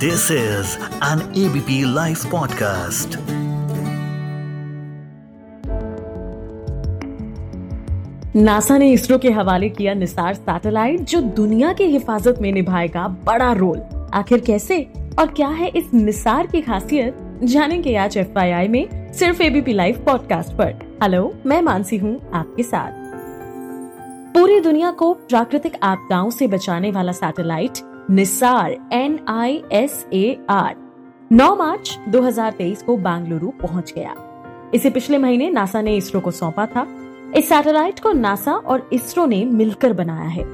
This is an ABP Life podcast. NASA ने इसरो के हवाले किया निसार सैटेलाइट, जो दुनिया की हिफाजत में निभाएगा बड़ा रोल। आखिर कैसे और क्या है इस निसार की खासियत, जानेंगे आज एफ़ में सिर्फ़ एबीपी लाइव पॉडकास्ट पर। हेलो, मैं मानसी हूँ आपके साथ। पूरी दुनिया को प्राकृतिक आपदाओं से बचाने वाला satellite NISAR N I S A R 9 March 2023 को बेंगलुरु पहुँच गया। इसे पिछले महीने नासा ने इसरो को सौंपा था। इस सैटेलाइट को नासा और इसरो ने मिलकर बनाया है।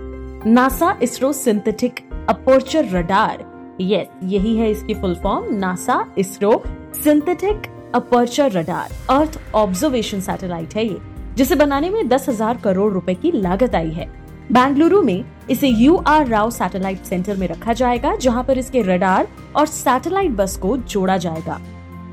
NASA ISRO synthetic aperture radar. Yes, यही है इसकी full form. NASA ISRO synthetic aperture radar. Earth observation satellite है ये, जिसे बनाने में दस हज़ार करोड़ रुपए की लागत आई है। बेंगलुरु में इसे U R Rao satellite centre में रखा जाएगा, जहाँ पर इसके रडार और सैटेलाइट बस को जोड़ा जाएगा।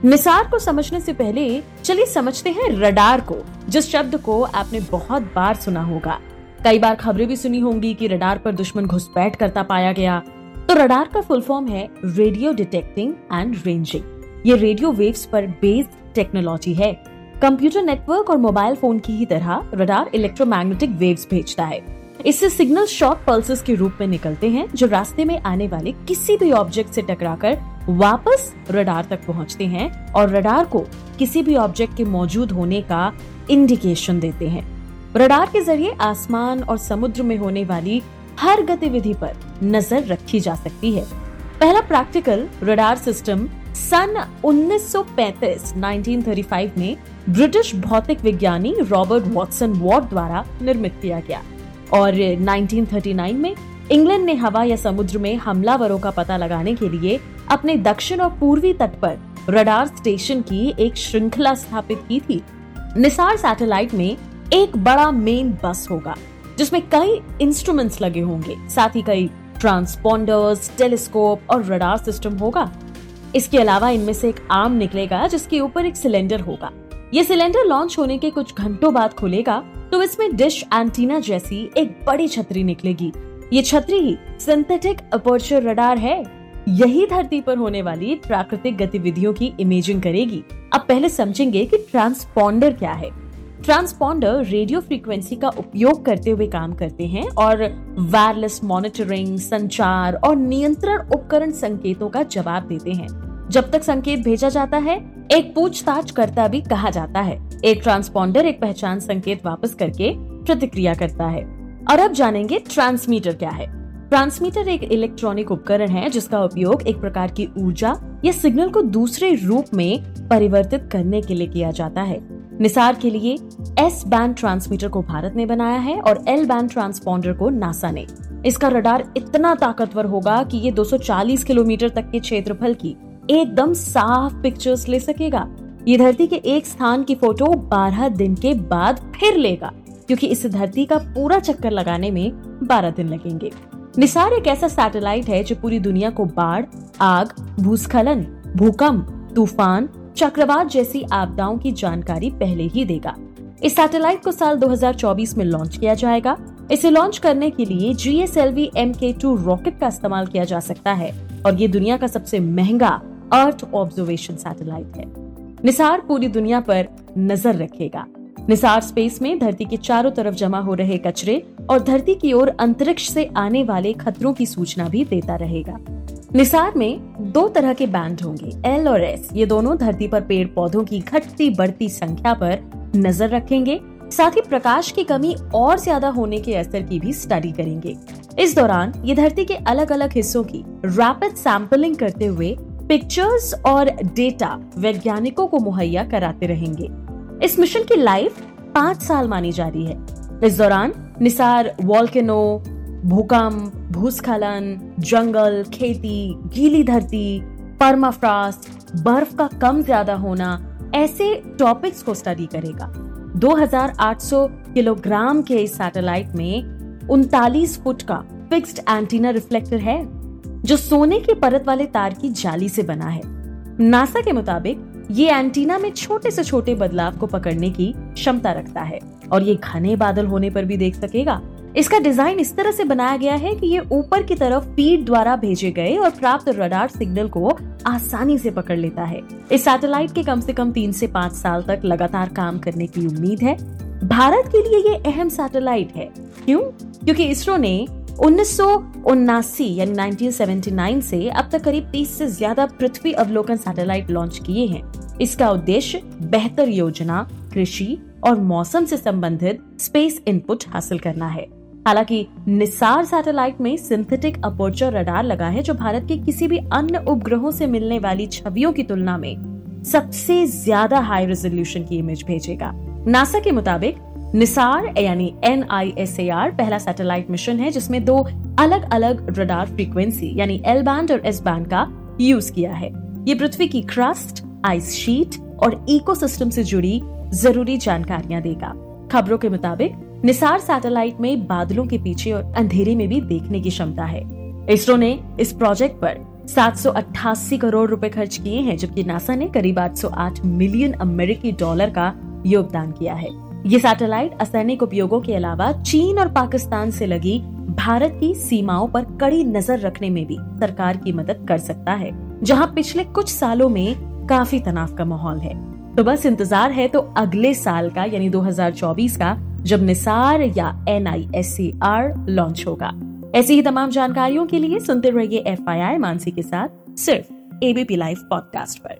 निसार को समझने से पहले, चलिए समझते हैं रडार को, जिस शब्द को आपने बहुत बार सुना होगा। कई बार खबरें भी सुनी होंगी कि रडार पर दुश्मन घुसपैठ करता पाया गया। तो रडार का फुल फॉर्म है रेडियो डिटेक्टिंग एंड रेंजिंग ये रेडियो वेव्स पर बेस्ड टेक्नोलॉजी है। कंप्यूटर नेटवर्क और मोबाइल फ़ोन की ही तरह रडार इलेक्ट्रोमैग्नेटिक वेव्स भेजता है। इससे सिग्नल शॉर्ट पल्सेस के रूप में निकलते हैं, जो रास्ते में आने वाले किसी भी ऑब्जेक्ट से टकराकर वापस रडार तक पहुँचते हैं और रडार को किसी भी ऑब्जेक्ट के मौजूद होने का इंडिकेशन देते हैं। रडार के ज़रिए आसमान और समुद्र में होने वाली हर गतिविधि पर नज़र रखी जा सकती है। पहला प्रैक्टिकल रडार सिस्टम सन 1935 1935 में ब्रिटिश भौतिक विज्ञानी रॉबर्ट वॉटसन वॉट द्वारा निर्मित किया गया। और 1939 में इंग्लैंड ने हवा या समुद्र में हमलावरों का पता लगाने के लिए अपने दक्षिण और पूर्वी तट पर रडार स्टेशन की एक श्रृंखला स्थापित की थी। निसार सैटेलाइट में एक बड़ा मेन बस होगा, जिसमें कई इंस्ट्रूमेंट्स लगे होंगे, साथ ही कई ट्रांसपोंडर्स टेलीस्कोप और रडार सिस्टम होगा। इसके अलावा इनमें से एक आर्म निकलेगा, जिसके ऊपर एक सिलेंडर होगा। ये सिलेंडर लॉन्च होने के कुछ घंटों बाद खुलेगा तो इसमें डिश एंटीना जैसी एक बड़ी छतरी निकलेगी। ये छतरी ही सिंथेटिक अपर्चर रडार है। यही धरती पर होने वाली प्राकृतिक गतिविधियों की इमेजिंग करेगी। अब पहले समझेंगे कि ट्रांसपॉन्डर क्या है। ट्रांसपॉन्डर रेडियो फ्रीक्वेंसी का उपयोग करते हुए काम करते हैं और वायरलेस मॉनिटरिंग संचार और नियंत्रण उपकरण संकेतों का जवाब देते हैं। जब तक संकेत भेजा जाता है, एक पूछताछ करता भी कहा जाता है। एक ट्रांसपॉन्डर एक पहचान संकेत वापस करके प्रतिक्रिया करता है। और अब जानेंगे ट्रांसमीटर क्या है। ट्रांसमीटर एक इलेक्ट्रॉनिक उपकरण है, जिसका उपयोग एक प्रकार की ऊर्जा या सिग्नल को दूसरे रूप में परिवर्तित करने के लिए किया जाता है। निसार के लिए एस बैंड ट्रांसमीटर को भारत ने बनाया है और एल बैंड ट्रांसपॉन्डर को नासा ने। इसका रडार इतना ताकतवर होगा कि ये 240 किलोमीटर तक के क्षेत्रफल की एकदम साफ़ पिक्चर्स ले सकेगा। ये धरती के एक स्थान की फ़ोटो 12 दिन के बाद फिर लेगा, क्योंकि इस धरती का पूरा चक्कर लगाने में 12 दिन लगेंगे। निसार एक ऐसा सैटेलाइट है जो पूरी दुनिया को बाढ़, आग, भूस्खलन, भूकंप, तूफ़ान, चक्रवात जैसी आपदाओं की जानकारी पहले ही देगा। इस सैटेलाइट को साल 2024 में लॉन्च किया जाएगा। इसे लॉन्च करने के लिए G S L V M K two rocket का इस्तेमाल किया जा सकता है, और ये दुनिया का सबसे महँगा अर्थ ऑब्जर्वेशन सैटेलाइट है। निसार पूरी दुनिया पर नज़र रखेगा। निसार स्पेस में धरती के चारों तरफ़ जमा हो रहे कचरे और धरती की ओर अंतरिक्ष से आने वाले खतरों की सूचना भी देता रहेगा। निसार में दो तरह के बैंड होंगे एल और एस ये दोनों धरती पर पेड़ पौधों की घटती बढ़ती संख्या पर नज़र रखेंगे। साथ ही प्रकाश की कमी और ज़्यादा होने के असर की भी स्टडी करेंगे। इस दौरान ये धरती के अलग अलग हिस्सों की रैपिड सैंपलिंग करते हुए पिक्चर्स और डेटा वैज्ञानिकों को मुहैया कराते रहेंगे। इस मिशन की लाइफ पाँच साल मानी जा रही है। इस दौरान निसार वॉल्केनो भूकंप, भूस्खलन, जंगल, खेती, गीली धरती परमाफ्रास्ट बर्फ़ का कम ज़्यादा होना, ऐसे टॉपिक्स को स्टडी करेगा। 2800 किलोग्राम के इस सैटेलाइट में उनतालीस फुट का फिक्स्ड एंटीना रिफ्लेक्टर है। जो सोने की परत वाले तार की जाली से बना है। नासा के मुताबिक, ये एंटीना में छोटे से छोटे बदलाव को पकड़ने की क्षमता रखता है। और ये घने बादल होने पर भी देख सकेगा। इसका डिज़ाइन इस तरह से बनाया गया है कि ये ऊपर की तरफ़ फ़ीड द्वारा भेजे गए और प्राप्त रडार सिग्नल को आसानी से पकड़ लेता है। इस सैटेलाइट के कम से कम तीन से पाँच साल तक लगातार काम करने की उम्मीद है। भारत के लिए ये अहम सैटेलाइट है। क्यों? क्योंकि इसरो ने उन्नीस यानी 1979 से अब तक करीब 30 से ज़्यादा पृथ्वी अवलोकन सैटेलाइट लॉन्च किए हैं। इसका उद्देश्य बेहतर योजना, कृषि और मौसम से संबंधित स्पेस इनपुट हासिल करना है। हालाँकि निसार सैटेलाइट में सिंथेटिक अपोर्चर रडार लगा है जो भारत के किसी भी अन्य उपग्रहों से मिलने वाली छवियों की तुलना में सबसे ज़्यादा हाई रेजोल्यूशन की इमेज भेजेगा। नासा के मुताबिक निसार, यानी N I S A R पहला सैटेलाइट मिशन है, जिसमें दो अलग अलग रडार फ्रीक्वेंसी यानी एल बैंड और एस बैंड का यूज़ किया है। ये पृथ्वी की क्रस्ट आइस शीट और इकोसिस्टम से जुड़ी ज़रूरी जानकारियाँ देगा। खबरों के मुताबिक, निसार सैटेलाइट में बादलों के पीछे और अंधेरे में भी देखने की क्षमता है। इसरो ने इस प्रोजेक्ट पर 788 करोड़ रुपए खर्च किए हैं, जबकि नासा ने करीब 808 मिलियन अमेरिकी डॉलर का योगदान किया है। ये सैटेलाइट असैनिक उपयोगों के अलावा चीन और पाकिस्तान से लगी भारत की सीमाओं पर कड़ी नज़र रखने में भी सरकार की मदद कर सकता है, जहाँ पिछले कुछ सालों में काफ़ी तनाव का माहौल है। तो बस इंतज़ार है तो अगले साल का, यानी 2024 का, जब निसार या एन लॉन्च होगा। ऐसी ही तमाम जानकारियों के लिए सुनते रहिए एफ़ मानसी के साथ, सिर्फ़ एबीपी लाइव पॉडकास्ट पर।